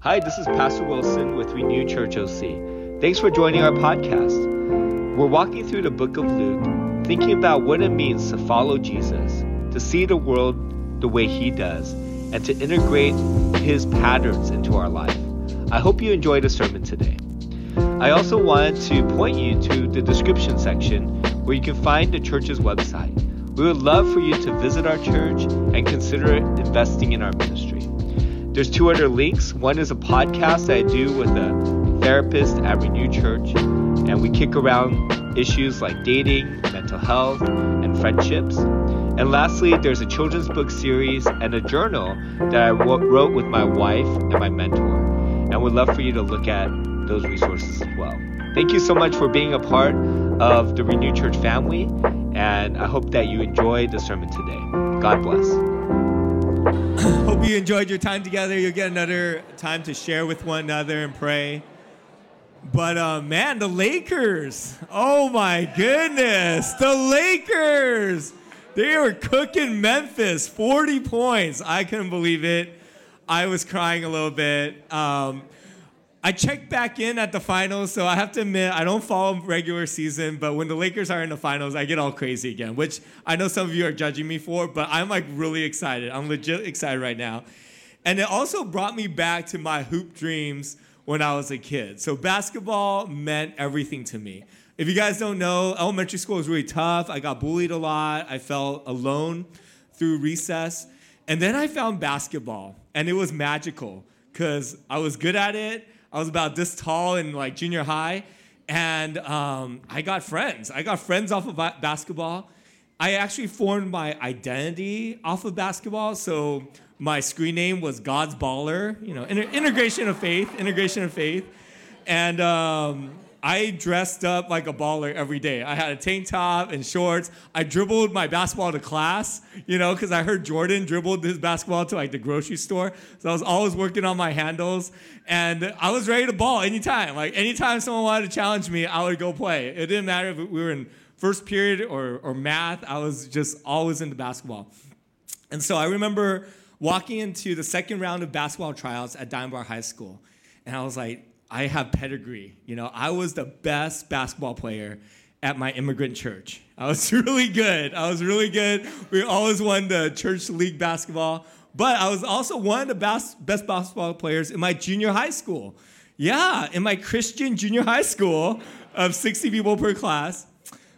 Hi, this is Pastor Wilson with Renew Church OC. Thanks for joining our podcast. We're walking through the book of Luke, thinking about what it means to follow Jesus, to see the world the way he does, and to integrate his patterns into our life. I hope you enjoyed the sermon today. I also wanted to point you to the description section where you can find the church's website. We would love for you to visit our church and consider investing in our ministry. There's two other links. One is a podcast I do with a therapist at Renew Church, and we kick around issues like dating, mental health, and friendships. And lastly, there's a children's book series and a journal that I wrote with my wife and my mentor. And we'd love for you to look at those resources as well. Thank you so much for being a part of the Renew Church family, and I hope that you enjoyed the sermon today. God bless. Hope you enjoyed your time together. You'll get another time to share with one another and pray. But uh, man, the Lakers. Oh my goodness. The Lakers. They were cooking Memphis 40 points. I couldn't believe it. I was crying a little bit. Um, I checked back in at the finals, so I have to admit I don't follow regular season, but when the Lakers are in the finals, I get all crazy again, which I know some of you are judging me for, but I'm like really excited. I'm legit excited right now. And it also brought me back to my hoop dreams when I was a kid. So basketball meant everything to me. If you guys don't know, elementary school was really tough. I got bullied a lot. I felt alone through recess. And then I found basketball, and it was magical because I was good at it. I was about this tall in like junior high, and um, I got friends. I got friends off of ba- basketball. I actually formed my identity off of basketball. So my screen name was God's Baller. You know, inter- integration of faith, integration of faith, and um, I dressed up like a baller every day. I had a tank top and shorts. I dribbled my basketball to class, you know, because I heard Jordan dribbled his basketball to like the grocery store. So I was always working on my handles, and I was ready to ball anytime. Like anytime someone wanted to challenge me, I would go play. It didn't matter if we were in first period or, or math. I was just always into basketball. And so I remember walking into the second round of basketball tryouts at Diamond Bar High School, and I was like, I have pedigree. You know, I was the best basketball player at my immigrant church. I was really good. I was really good. We always won the church league basketball, but I was also one of the best, best basketball players in my junior high school. Yeah, in my Christian junior high school of 60 people per class.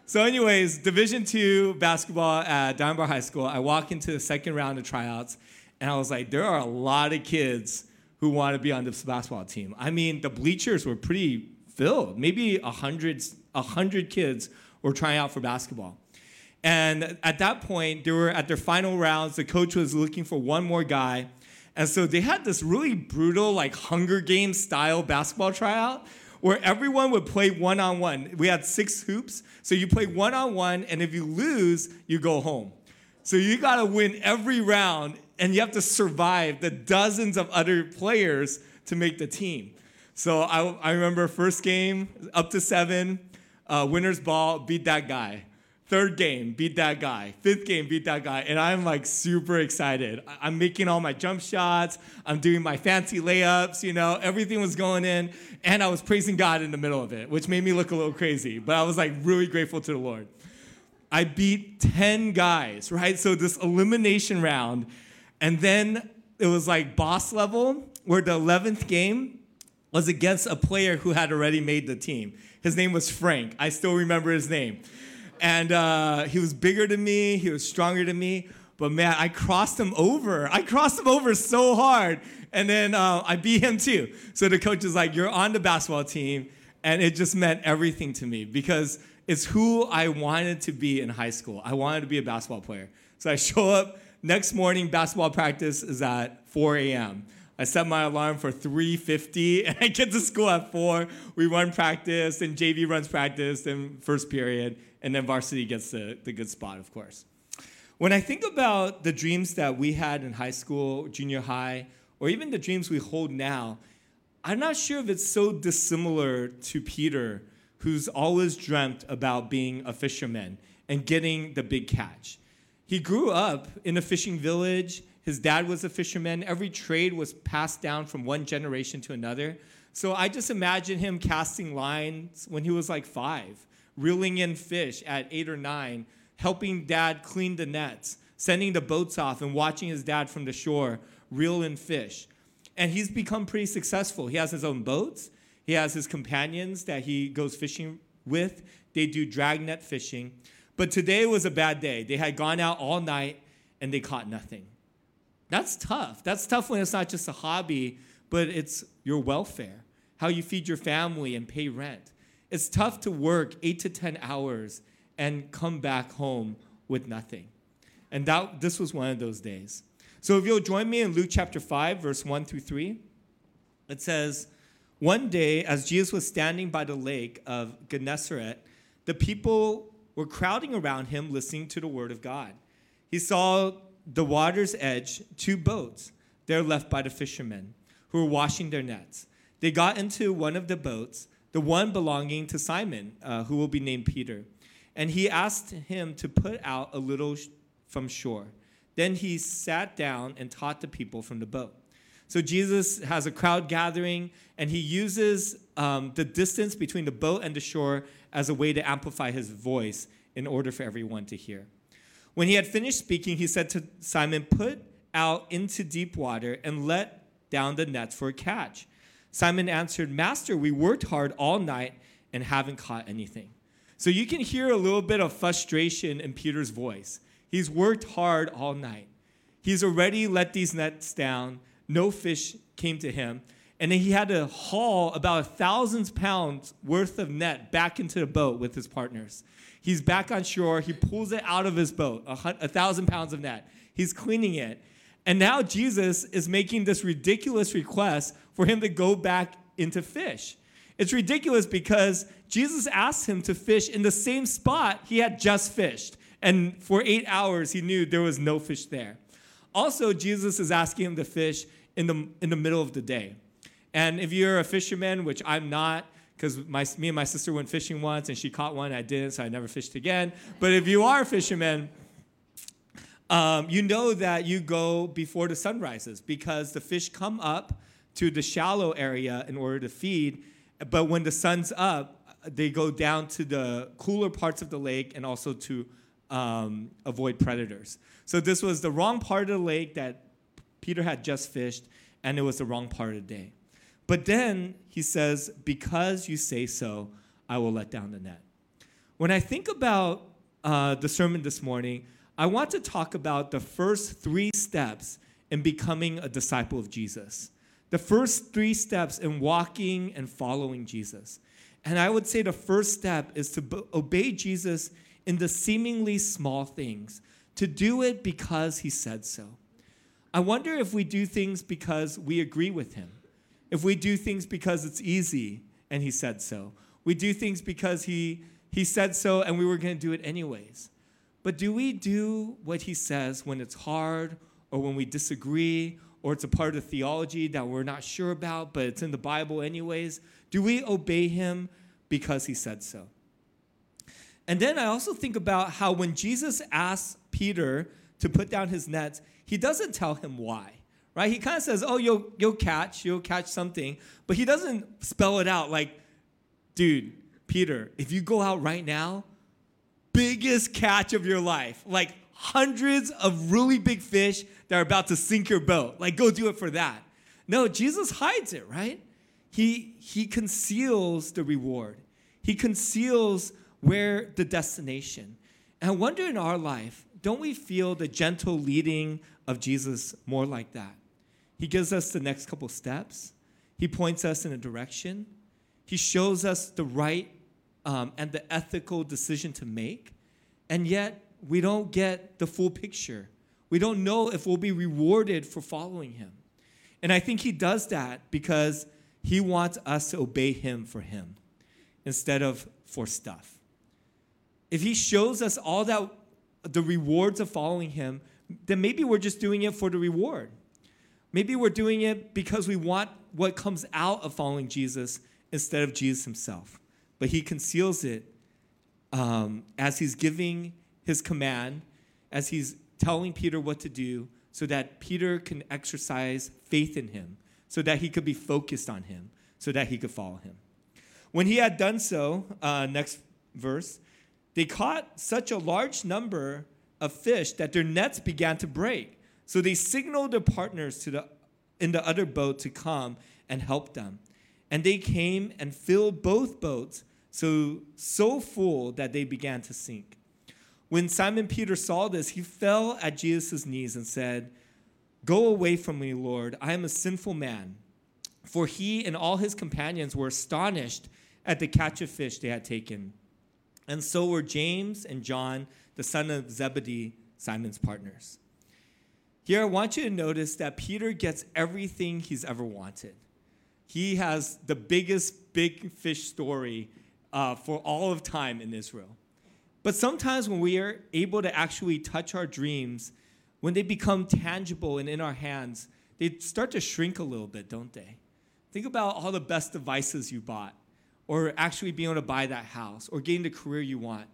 So, anyways, Division two basketball at Diamond Bar High School. I walk into the second round of tryouts, and I was like, there are a lot of kids who want to be on this basketball team. I mean, the bleachers were pretty filled. Maybe a hundred, a hundred kids were trying out for basketball. And at that point, they were at their final rounds. The coach was looking for one more guy. And so they had this really brutal, like Hunger Games style basketball tryout where everyone would play one on one. We had six hoops. So you play one on one, and if you lose, you go home. So you got to win every round and you have to survive the dozens of other players to make the team. So I, I remember first game, up to seven, uh, winner's ball, beat that guy. Third game, beat that guy. Fifth game, beat that guy. And I'm like super excited. I'm making all my jump shots. I'm doing my fancy layups, you know, everything was going in. And I was praising God in the middle of it, which made me look a little crazy. But I was like really grateful to the Lord. I beat 10 guys, right? So this elimination round and then it was like boss level, where the 11th game was against a player who had already made the team. His name was Frank. I still remember his name. And uh, he was bigger than me, he was stronger than me. But man, I crossed him over. I crossed him over so hard. And then uh, I beat him too. So the coach is like, You're on the basketball team. And it just meant everything to me because it's who I wanted to be in high school. I wanted to be a basketball player. So I show up Next morning, basketball practice is at 4 a.m. I set my alarm for 3:50, and I get to school at 4. We run practice, and JV runs practice, and first period, and then varsity gets the, the good spot, of course. When I think about the dreams that we had in high school, junior high, or even the dreams we hold now, I'm not sure if it's so dissimilar to Peter, who's always dreamt about being a fisherman and getting the big catch. He grew up in a fishing village His dad was a fisherman. Every trade was passed down from one generation to another. So I just imagine him casting lines when he was like five, reeling in fish at eight or nine, helping dad clean the nets, sending the boats off, and watching his dad from the shore reel in fish. And he's become pretty successful. He has his own boats, he has his companions that he goes fishing with. They do dragnet fishing. But today was a bad day. They had gone out all night and they caught nothing. That's tough. That's tough when it's not just a hobby, but it's your welfare, how you feed your family and pay rent. It's tough to work eight to 10 hours and come back home with nothing. And that, this was one of those days. So if you'll join me in Luke chapter 5, verse 1 through 3, it says, One day, as Jesus was standing by the lake of Gennesaret, the people were crowding around him listening to the word of God. He saw the water's edge two boats there left by the fishermen who were washing their nets. They got into one of the boats, the one belonging to Simon, uh, who will be named Peter. And he asked him to put out a little sh- from shore. Then he sat down and taught the people from the boat. So Jesus has a crowd gathering, and he uses um, the distance between the boat and the shore as a way to amplify his voice in order for everyone to hear. When he had finished speaking, he said to Simon, Put out into deep water and let down the nets for a catch. Simon answered, Master, we worked hard all night and haven't caught anything. So you can hear a little bit of frustration in Peter's voice. He's worked hard all night. He's already let these nets down. No fish came to him. And then he had to haul about a thousand pounds worth of net back into the boat with his partners. He's back on shore. He pulls it out of his boat, a, thousand pounds of net. He's cleaning it. And now Jesus is making this ridiculous request for him to go back into fish. It's ridiculous because Jesus asked him to fish in the same spot he had just fished. And for eight hours, he knew there was no fish there. Also, Jesus is asking him to fish in the, in the middle of the day. And if you're a fisherman, which I'm not, because me and my sister went fishing once and she caught one, I didn't, so I never fished again. But if you are a fisherman, um, you know that you go before the sun rises because the fish come up to the shallow area in order to feed. But when the sun's up, they go down to the cooler parts of the lake and also to um, avoid predators. So this was the wrong part of the lake that Peter had just fished, and it was the wrong part of the day. But then he says, Because you say so, I will let down the net. When I think about uh, the sermon this morning, I want to talk about the first three steps in becoming a disciple of Jesus. The first three steps in walking and following Jesus. And I would say the first step is to b- obey Jesus in the seemingly small things, to do it because he said so. I wonder if we do things because we agree with him, if we do things because it's easy and he said so. We do things because he, he said so and we were going to do it anyways. But do we do what he says when it's hard or when we disagree or it's a part of theology that we're not sure about, but it's in the Bible anyways? Do we obey him because he said so? And then I also think about how when Jesus asks Peter to put down his nets, he doesn't tell him why. Right? He kind of says, "Oh, you'll you'll catch, you'll catch something," but he doesn't spell it out like, "Dude, Peter, if you go out right now, biggest catch of your life. Like hundreds of really big fish that are about to sink your boat. Like, go do it for that. No, Jesus hides it, right? He, he conceals the reward, he conceals where the destination. And I wonder in our life, don't we feel the gentle leading of Jesus more like that? He gives us the next couple steps, He points us in a direction, He shows us the right um, and the ethical decision to make, and yet we don't get the full picture. We don't know if we'll be rewarded for following him. And I think he does that because he wants us to obey him for him instead of for stuff. If he shows us all that the rewards of following him, then maybe we're just doing it for the reward. Maybe we're doing it because we want what comes out of following Jesus instead of Jesus himself but he conceals it um, as he's giving his command, as he's telling Peter what to do so that Peter can exercise faith in him, so that he could be focused on him, so that he could follow him. When he had done so, uh, next verse, they caught such a large number of fish that their nets began to break. So they signaled their partners to the, in the other boat to come and help them. And they came and filled both boats so, so full that they began to sink. When Simon Peter saw this, he fell at Jesus' knees and said, Go away from me, Lord. I am a sinful man. For he and all his companions were astonished at the catch of fish they had taken. And so were James and John, the son of Zebedee, Simon's partners. Here, I want you to notice that Peter gets everything he's ever wanted. He has the biggest big fish story uh, for all of time in Israel. But sometimes when we are able to actually touch our dreams, when they become tangible and in our hands, they start to shrink a little bit, don't they? Think about all the best devices you bought, or actually being able to buy that house, or getting the career you want.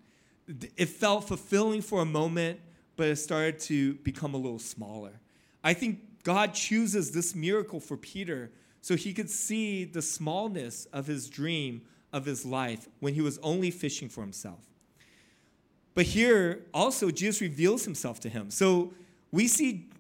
It felt fulfilling for a moment, but it started to become a little smaller. I think God chooses this miracle for Peter so he could see the smallness of his dream of his life when he was only fishing for himself. But here also, Jesus reveals himself to him. So we see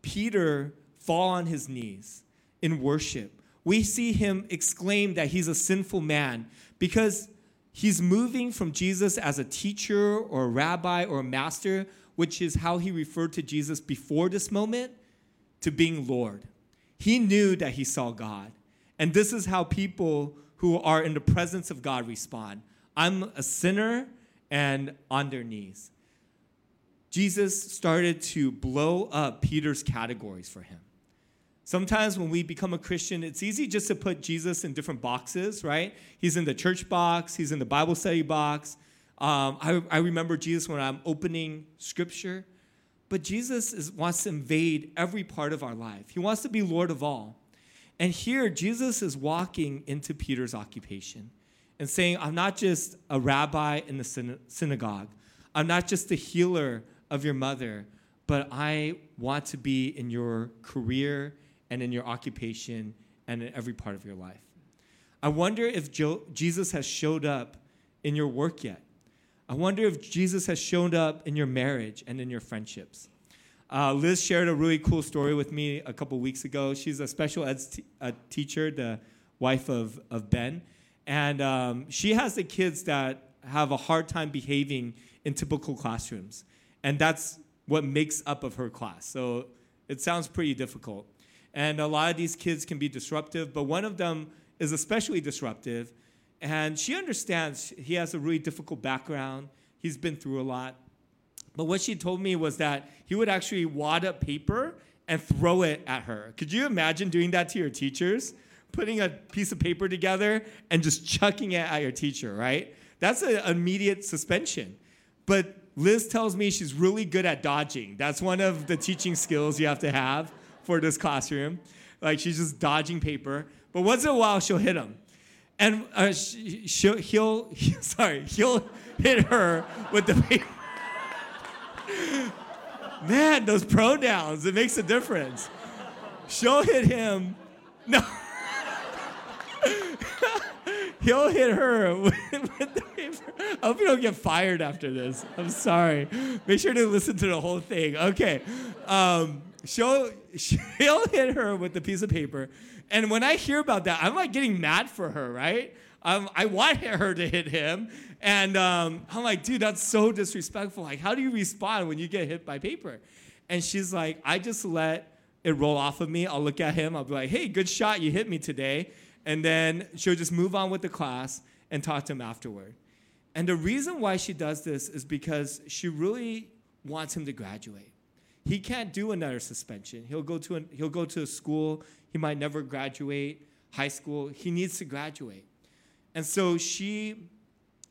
Peter fall on his knees in worship. We see him exclaim that he's a sinful man because he's moving from Jesus as a teacher or a rabbi or a master, which is how he referred to Jesus before this moment, to being Lord. He knew that he saw God. And this is how people who are in the presence of God respond. I'm a sinner and on their knees. Jesus started to blow up Peter's categories for him. Sometimes when we become a Christian, it's easy just to put Jesus in different boxes, right? He's in the church box, he's in the Bible study box. Um, I, I remember Jesus when I'm opening scripture, but Jesus is, wants to invade every part of our life. He wants to be Lord of all. And here, Jesus is walking into Peter's occupation and saying, I'm not just a rabbi in the synagogue, I'm not just the healer of your mother, but I want to be in your career and in your occupation and in every part of your life. I wonder if jo- Jesus has showed up in your work yet. I wonder if Jesus has shown up in your marriage and in your friendships. Uh, Liz shared a really cool story with me a couple weeks ago. She's a special ed t- a teacher, the wife of, of Ben. And um, she has the kids that have a hard time behaving in typical classrooms. And that's what makes up of her class. So it sounds pretty difficult. And a lot of these kids can be disruptive, but one of them is especially disruptive. And she understands he has a really difficult background. He's been through a lot. But what she told me was that he would actually wad up paper and throw it at her. Could you imagine doing that to your teachers? putting a piece of paper together and just chucking it at your teacher, right? That's an immediate suspension. But Liz tells me she's really good at dodging. That's one of the teaching skills you have to have for this classroom. Like she's just dodging paper. But once in a while, she'll hit him. And uh, she'll, he'll, sorry, he'll hit her with the paper. Man, those pronouns, it makes a difference. She'll hit him. No he'll hit her with, with the paper. I hope you don't get fired after this. I'm sorry. Make sure to listen to the whole thing. Okay. Um, she'll, she'll hit her with a piece of paper. And when I hear about that, I'm like getting mad for her, right? Um, I want her to hit him. And um, I'm like, dude, that's so disrespectful. Like, how do you respond when you get hit by paper? And she's like, I just let it roll off of me. I'll look at him. I'll be like, hey, good shot. You hit me today and then she'll just move on with the class and talk to him afterward. And the reason why she does this is because she really wants him to graduate. He can't do another suspension. He'll go to an, he'll go to a school. He might never graduate high school. He needs to graduate, and so she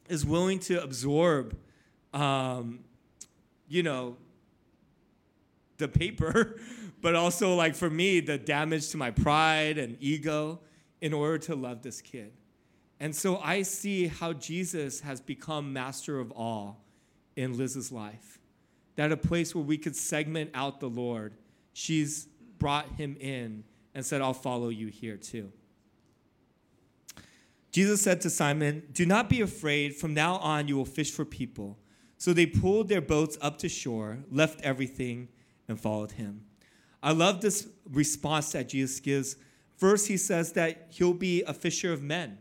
is willing to absorb, um, you know, the paper, but also like for me the damage to my pride and ego in order to love this kid. And so I see how Jesus has become master of all in Liz's life. That a place where we could segment out the Lord she's brought him in and said, I'll follow you here too. Jesus said to Simon, Do not be afraid. From now on, you will fish for people. So they pulled their boats up to shore, left everything, and followed him. I love this response that Jesus gives. First, he says that he'll be a fisher of men.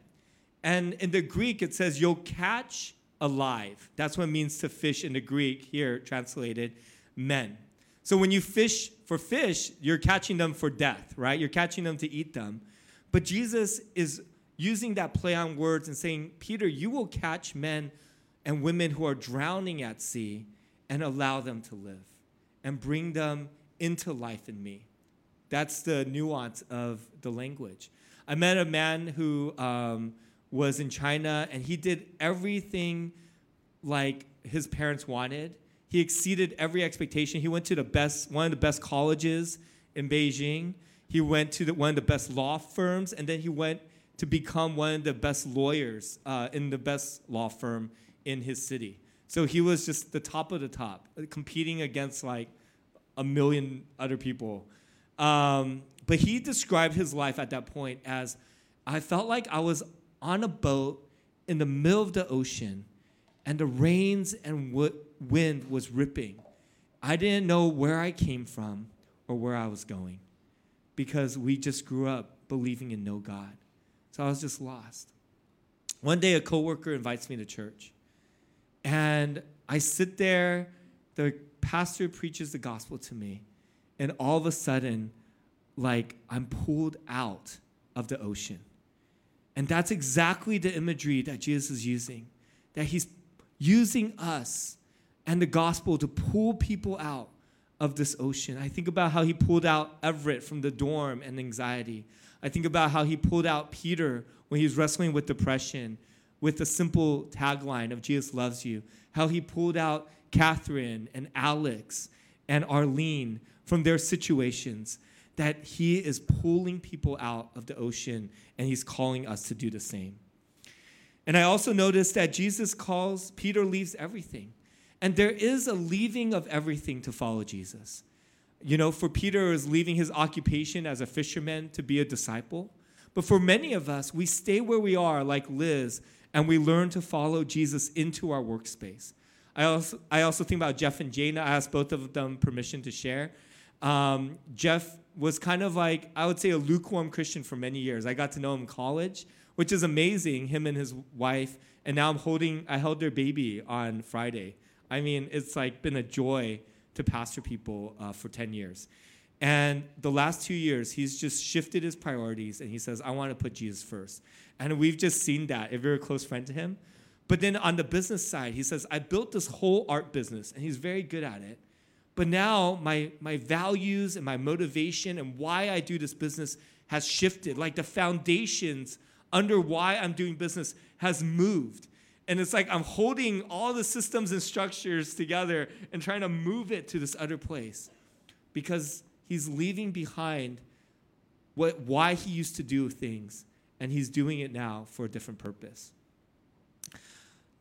And in the Greek, it says, You'll catch alive. That's what it means to fish in the Greek, here translated, men. So when you fish for fish, you're catching them for death, right? You're catching them to eat them. But Jesus is using that play on words and saying, Peter, you will catch men and women who are drowning at sea and allow them to live and bring them into life in me. That's the nuance of the language. I met a man who um, was in China and he did everything like his parents wanted he exceeded every expectation. He went to the best, one of the best colleges in Beijing. He went to the, one of the best law firms, and then he went to become one of the best lawyers uh, in the best law firm in his city. So he was just the top of the top, competing against like a million other people. Um, but he described his life at that point as I felt like I was on a boat in the middle of the ocean, and the rains and wood wind was ripping. I didn't know where I came from or where I was going because we just grew up believing in no God. So I was just lost. One day, a coworker invites me to church, and I sit there. The pastor preaches the gospel to me, and all of a sudden, like I'm pulled out of the ocean. And that's exactly the imagery that Jesus is using, that he's using us and the gospel to pull people out of this ocean. I think about how he pulled out Everett from the dorm and anxiety. I think about how he pulled out Peter when he was wrestling with depression with the simple tagline of Jesus loves you. How he pulled out Catherine and Alex and Arlene from their situations. That he is pulling people out of the ocean and he's calling us to do the same. And I also noticed that Jesus calls, Peter leaves everything. And there is a leaving of everything to follow Jesus. You know, for Peter, is leaving his occupation as a fisherman to be a disciple. But for many of us, we stay where we are, like Liz, and we learn to follow Jesus into our workspace. I also, I also think about Jeff and Jana. I asked both of them permission to share. Um, Jeff was kind of like, I would say, a lukewarm Christian for many years. I got to know him in college, which is amazing, him and his wife. And now I'm holding, I held their baby on Friday. I mean, it's like been a joy to pastor people uh, for 10 years. And the last two years, he's just shifted his priorities and he says, I want to put Jesus first. And we've just seen that, if you're a close friend to him. But then on the business side, he says, I built this whole art business and he's very good at it. But now my, my values and my motivation and why I do this business has shifted. Like the foundations under why I'm doing business has moved. And it's like I'm holding all the systems and structures together and trying to move it to this other place because he's leaving behind what, why he used to do things, and he's doing it now for a different purpose.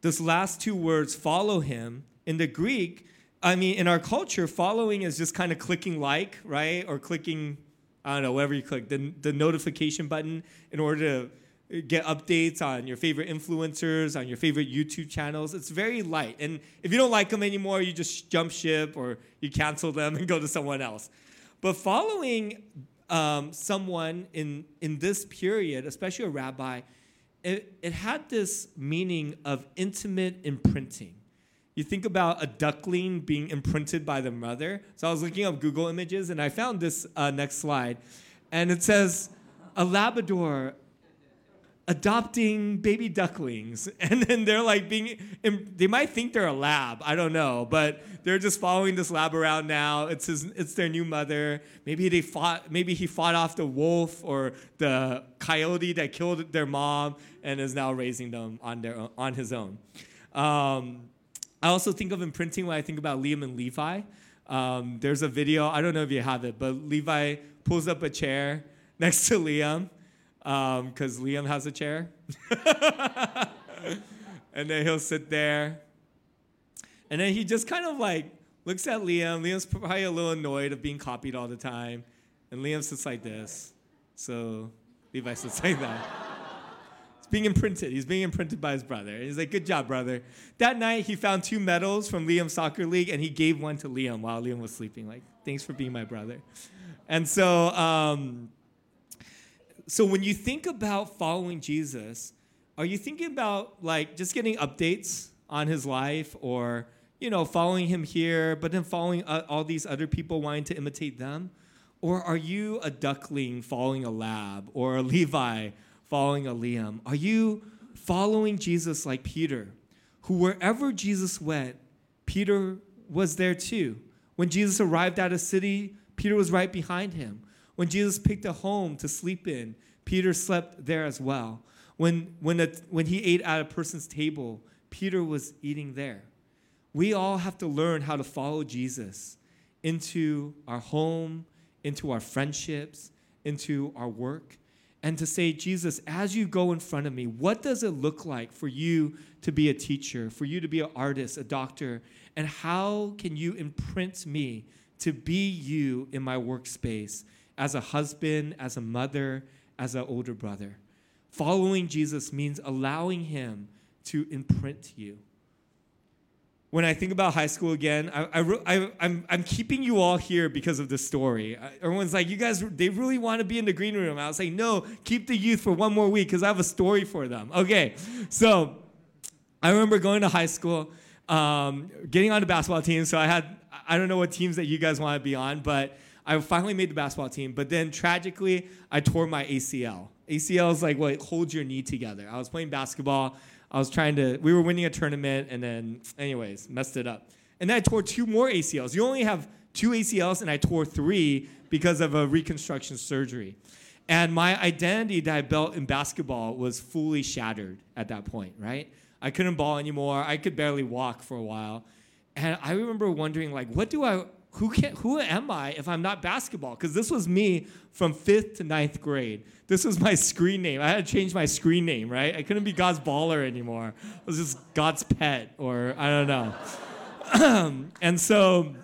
This last two words, follow him, in the Greek, I mean, in our culture, following is just kind of clicking like, right? Or clicking, I don't know, whatever you click, the, the notification button in order to get updates on your favorite influencers, on your favorite YouTube channels. It's very light. And if you don't like them anymore, you just jump ship or you cancel them and go to someone else. But following um, someone in, in this period, especially a rabbi, it, it had this meaning of intimate imprinting. You think about a duckling being imprinted by the mother. So I was looking up Google images and I found this uh, next slide. And it says, a Labrador adopting baby ducklings and then they're like being they might think they're a lab i don't know but they're just following this lab around now it's his it's their new mother maybe they fought maybe he fought off the wolf or the coyote that killed their mom and is now raising them on their on his own um, i also think of imprinting when i think about liam and levi um, there's a video i don't know if you have it but levi pulls up a chair next to liam because um, Liam has a chair. and then he'll sit there. And then he just kind of like looks at Liam. Liam's probably a little annoyed of being copied all the time. And Liam sits like this. So Levi sits like that. Being imprinted. He's being imprinted by his brother. He's like, good job, brother. That night, he found two medals from Liam's soccer league, and he gave one to Liam while Liam was sleeping. Like, thanks for being my brother. And so, um, so when you think about following Jesus, are you thinking about like just getting updates on his life or you know following him here but then following uh, all these other people wanting to imitate them or are you a duckling following a lab or a levi following a liam are you following jesus like peter who wherever jesus went peter was there too. When jesus arrived at a city peter was right behind him. When jesus picked a home to sleep in peter slept there as well. When, when, a, when he ate at a person's table, Peter was eating there. We all have to learn how to follow Jesus into our home, into our friendships, into our work, and to say, Jesus, as you go in front of me, what does it look like for you to be a teacher, for you to be an artist, a doctor, and how can you imprint me to be you in my workspace as a husband, as a mother, as an older brother? Following Jesus means allowing Him to imprint you. When I think about high school again, I, I, I, I'm, I'm keeping you all here because of the story. Everyone's like, you guys, they really want to be in the green room. I was like, no, keep the youth for one more week because I have a story for them. Okay, so I remember going to high school, um, getting on the basketball team. So I had, I don't know what teams that you guys want to be on, but I finally made the basketball team. But then tragically, I tore my ACL. ACL is like what holds your knee together. I was playing basketball. I was trying to, we were winning a tournament, and then, anyways, messed it up. And then I tore two more ACLs. You only have two ACLs, and I tore three because of a reconstruction surgery. And my identity that I built in basketball was fully shattered at that point, right? I couldn't ball anymore. I could barely walk for a while. And I remember wondering, like, what do I, who can who am I if I'm not basketball? Because this was me from fifth to ninth grade. This was my screen name. I had to change my screen name, right? I couldn't be God's baller anymore. I was just God's pet, or I don't know. and so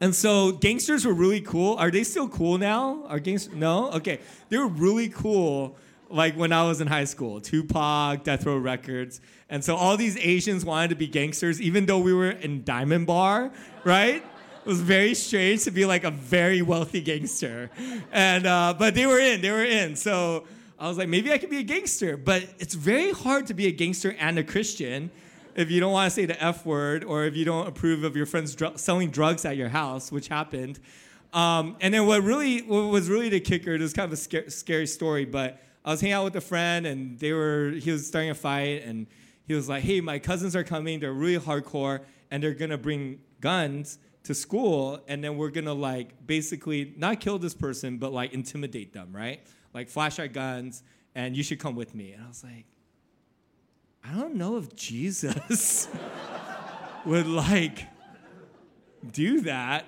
and so gangsters were really cool. Are they still cool now? Are gangsters no? Okay. They were really cool like when I was in high school, Tupac, Death Row Records. And so all these Asians wanted to be gangsters, even though we were in Diamond Bar, right? It was very strange to be like a very wealthy gangster. And, uh, but they were in, they were in. So I was like, maybe I could be a gangster. But it's very hard to be a gangster and a Christian if you don't want to say the F word or if you don't approve of your friends dr- selling drugs at your house, which happened. Um, and then what really what was really the kicker, it was kind of a scary, scary story, but I was hanging out with a friend and they were he was starting a fight and he was like, "Hey, my cousins are coming. They're really hardcore and they're going to bring guns to school and then we're gonna like basically not kill this person but like intimidate them right? Like flash our guns and you should come with me. And i was like i don't know if jesus would like do that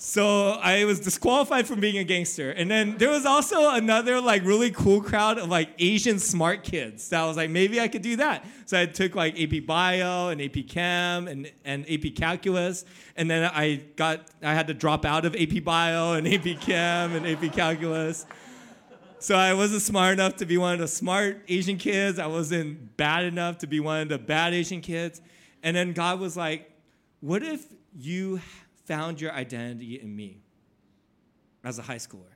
so I was disqualified from being a gangster. And then there was also another like really cool crowd of like Asian smart kids that was like, maybe I could do that. So I took like AP Bio and AP Chem and, and AP Calculus. And then I got, I had to drop out of AP Bio and AP Chem and AP Calculus. So I wasn't smart enough to be one of the smart Asian kids. I wasn't bad enough to be one of the bad Asian kids. And then God was like, what if you found your identity in me as a high schooler.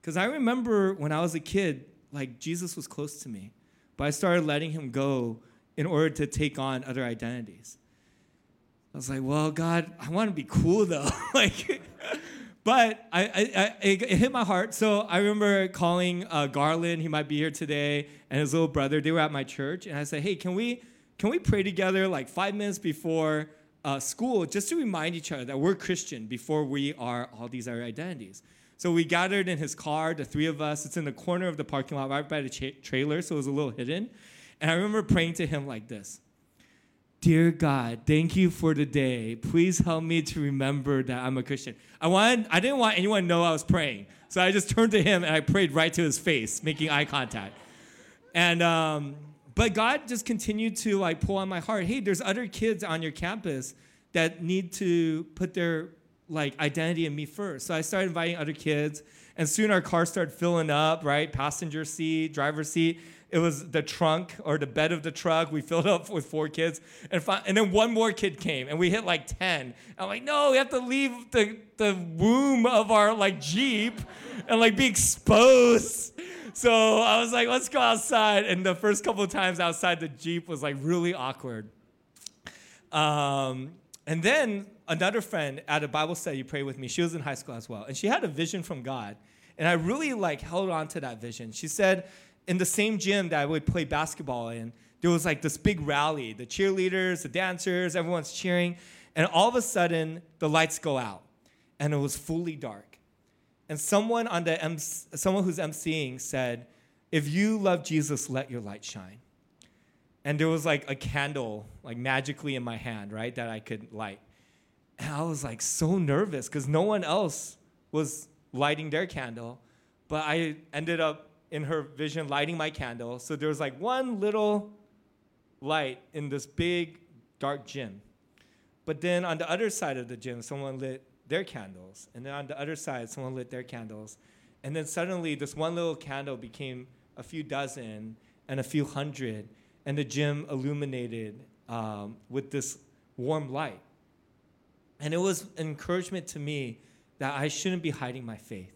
Because I remember when I was a kid, like Jesus was close to me, but I started letting him go in order to take on other identities. I was like, well, God, I want to be cool though. like, but I, I, I, it hit my heart. So I remember calling uh, Garland. He might be here today, and his little brother. They were at my church, and I said, hey, can we, can we pray together like five minutes before uh, school just to remind each other that we're Christian before we are all these other identities. So we gathered in his car, the three of us. It's in the corner of the parking lot, right by the cha- trailer, so it was a little hidden. And I remember praying to him like this Dear God, thank you for the day. Please help me to remember that I'm a Christian. I wanted, I didn't want anyone to know I was praying. So I just turned to him and I prayed right to his face, making eye contact. And um, but God just continued to like pull on my heart. Hey, there's other kids on your campus that need to put their like identity in me first. So I started inviting other kids, and soon our car started filling up, right? Passenger seat, driver seat. It was the trunk or the bed of the truck. We filled up with four kids, and fi- and then one more kid came, and we hit like ten. I'm like, no, we have to leave the the womb of our like Jeep, and like be exposed. So I was like, let's go outside. And the first couple of times outside the Jeep was like really awkward. Um, and then another friend at a Bible study prayed with me. She was in high school as well, and she had a vision from God, and I really like held on to that vision. She said, in the same gym that I would play basketball in, there was like this big rally. The cheerleaders, the dancers, everyone's cheering, and all of a sudden the lights go out, and it was fully dark. And someone on the someone who's emceeing said, "If you love Jesus, let your light shine." And there was like a candle, like magically in my hand, right, that I could light. And I was like so nervous because no one else was lighting their candle. But I ended up in her vision lighting my candle. So there was like one little light in this big dark gym. But then on the other side of the gym, someone lit their candles. And then on the other side, someone lit their candles. And then suddenly, this one little candle became a few dozen and a few hundred. And the gym illuminated um, with this warm light. And it was an encouragement to me that I shouldn't be hiding my faith,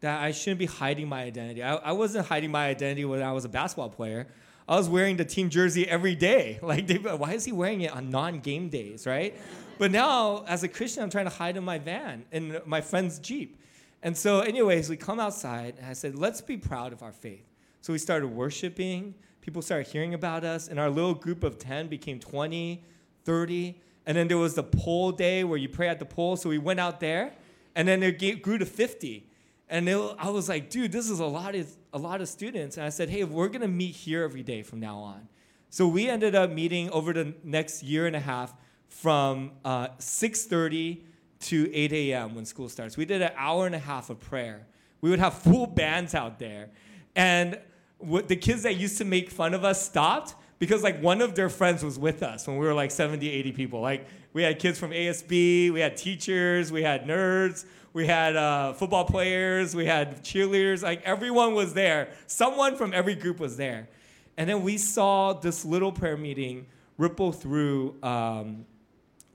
that I shouldn't be hiding my identity. I, I wasn't hiding my identity when I was a basketball player. I was wearing the team jersey every day. Like, why is he wearing it on non game days, right? But now, as a Christian, I'm trying to hide in my van, in my friend's Jeep. And so, anyways, we come outside, and I said, let's be proud of our faith. So we started worshiping. People started hearing about us, and our little group of 10 became 20, 30. And then there was the pole day where you pray at the pole. So we went out there, and then it grew to 50. And it, I was like, dude, this is a lot of a lot of students. And I said, hey, we're gonna meet here every day from now on. So we ended up meeting over the next year and a half from uh, 6:30 to 8 a.m. when school starts. We did an hour and a half of prayer. We would have full bands out there, and the kids that used to make fun of us stopped because like one of their friends was with us when we were like 70 80 people. Like we had kids from asb we had teachers we had nerds we had uh, football players we had cheerleaders. Like everyone was there. Someone from every group was there. And then we saw this little prayer meeting ripple through um,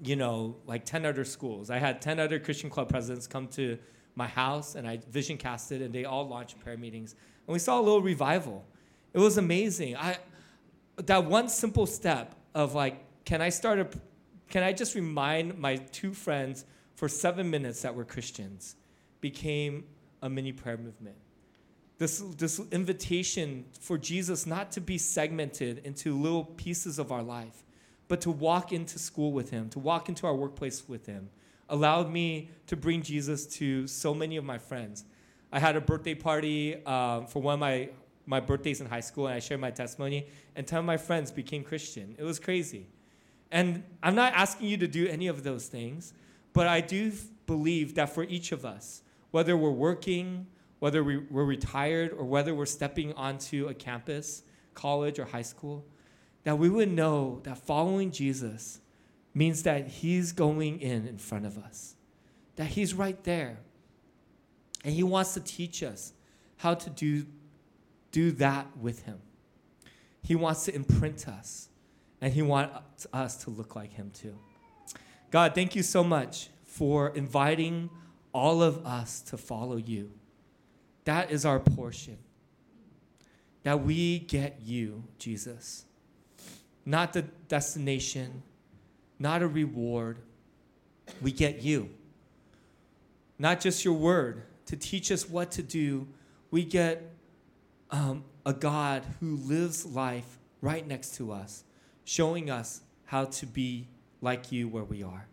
you know like 10 other schools. I had 10 other christian club presidents come to my house and i vision casted and they all launched prayer meetings. And we saw a little revival. It was amazing. I that one simple step of like, can I start a, can I just remind my two friends for seven minutes that we're Christians, became a mini prayer movement. This, this invitation for Jesus not to be segmented into little pieces of our life, but to walk into school with him, to walk into our workplace with him, allowed me to bring Jesus to so many of my friends. I had a birthday party um, for one of my my birthdays in high school and I shared my testimony, and 10 of my friends became Christian. It was crazy. And I'm not asking you to do any of those things, but I do believe that for each of us, whether we're working, whether we, are retired, or whether we're stepping onto a campus, college, or high school, that we would know that following Jesus means that He's going in in front of us, that He's right there. And He wants to teach us how to do do that with Him. He wants to imprint us, and He wants us to look like Him too. God, thank you so much for inviting all of us to follow you. That is our portion. That we get you, Jesus. Not the destination, not a reward. We get you. Not just your word to teach us what to do. We get um, a God who lives life right next to us, showing us how to be like you where we are.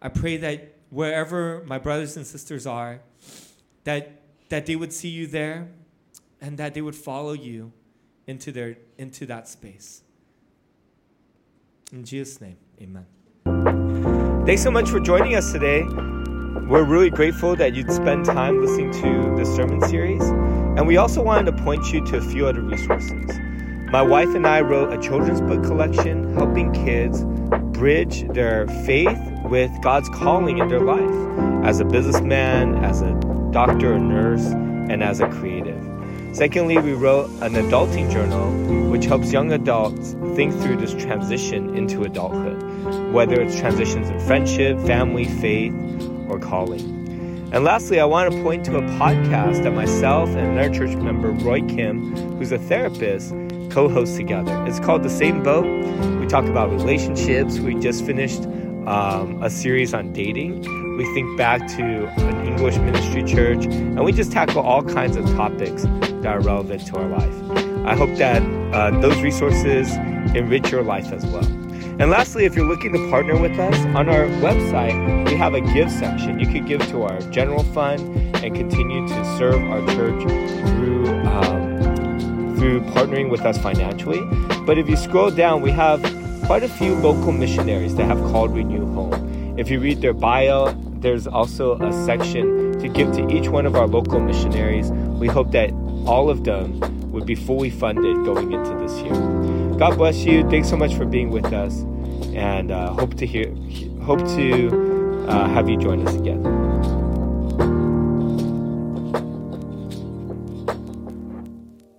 I pray that wherever my brothers and sisters are, that, that they would see you there and that they would follow you into, their, into that space. In Jesus' name, amen. Thanks so much for joining us today. We're really grateful that you'd spend time listening to this sermon series. And we also wanted to point you to a few other resources. My wife and I wrote a children's book collection helping kids bridge their faith with God's calling in their life as a businessman, as a doctor or nurse, and as a creative. Secondly, we wrote an adulting journal which helps young adults think through this transition into adulthood, whether it's transitions in friendship, family, faith, or calling. And lastly, I want to point to a podcast that myself and another church member, Roy Kim, who's a therapist, co host together. It's called The Same Boat. We talk about relationships. We just finished um, a series on dating. We think back to an English ministry church, and we just tackle all kinds of topics that are relevant to our life. I hope that uh, those resources enrich your life as well. And lastly, if you're looking to partner with us, on our website, we have a give section. You could give to our general fund and continue to serve our church through, um, through partnering with us financially. But if you scroll down, we have quite a few local missionaries that have called Renew Home. If you read their bio, there's also a section to give to each one of our local missionaries. We hope that all of them would be fully funded going into this year. God bless you. Thanks so much for being with us, and uh, hope to hear, hope to uh, have you join us again.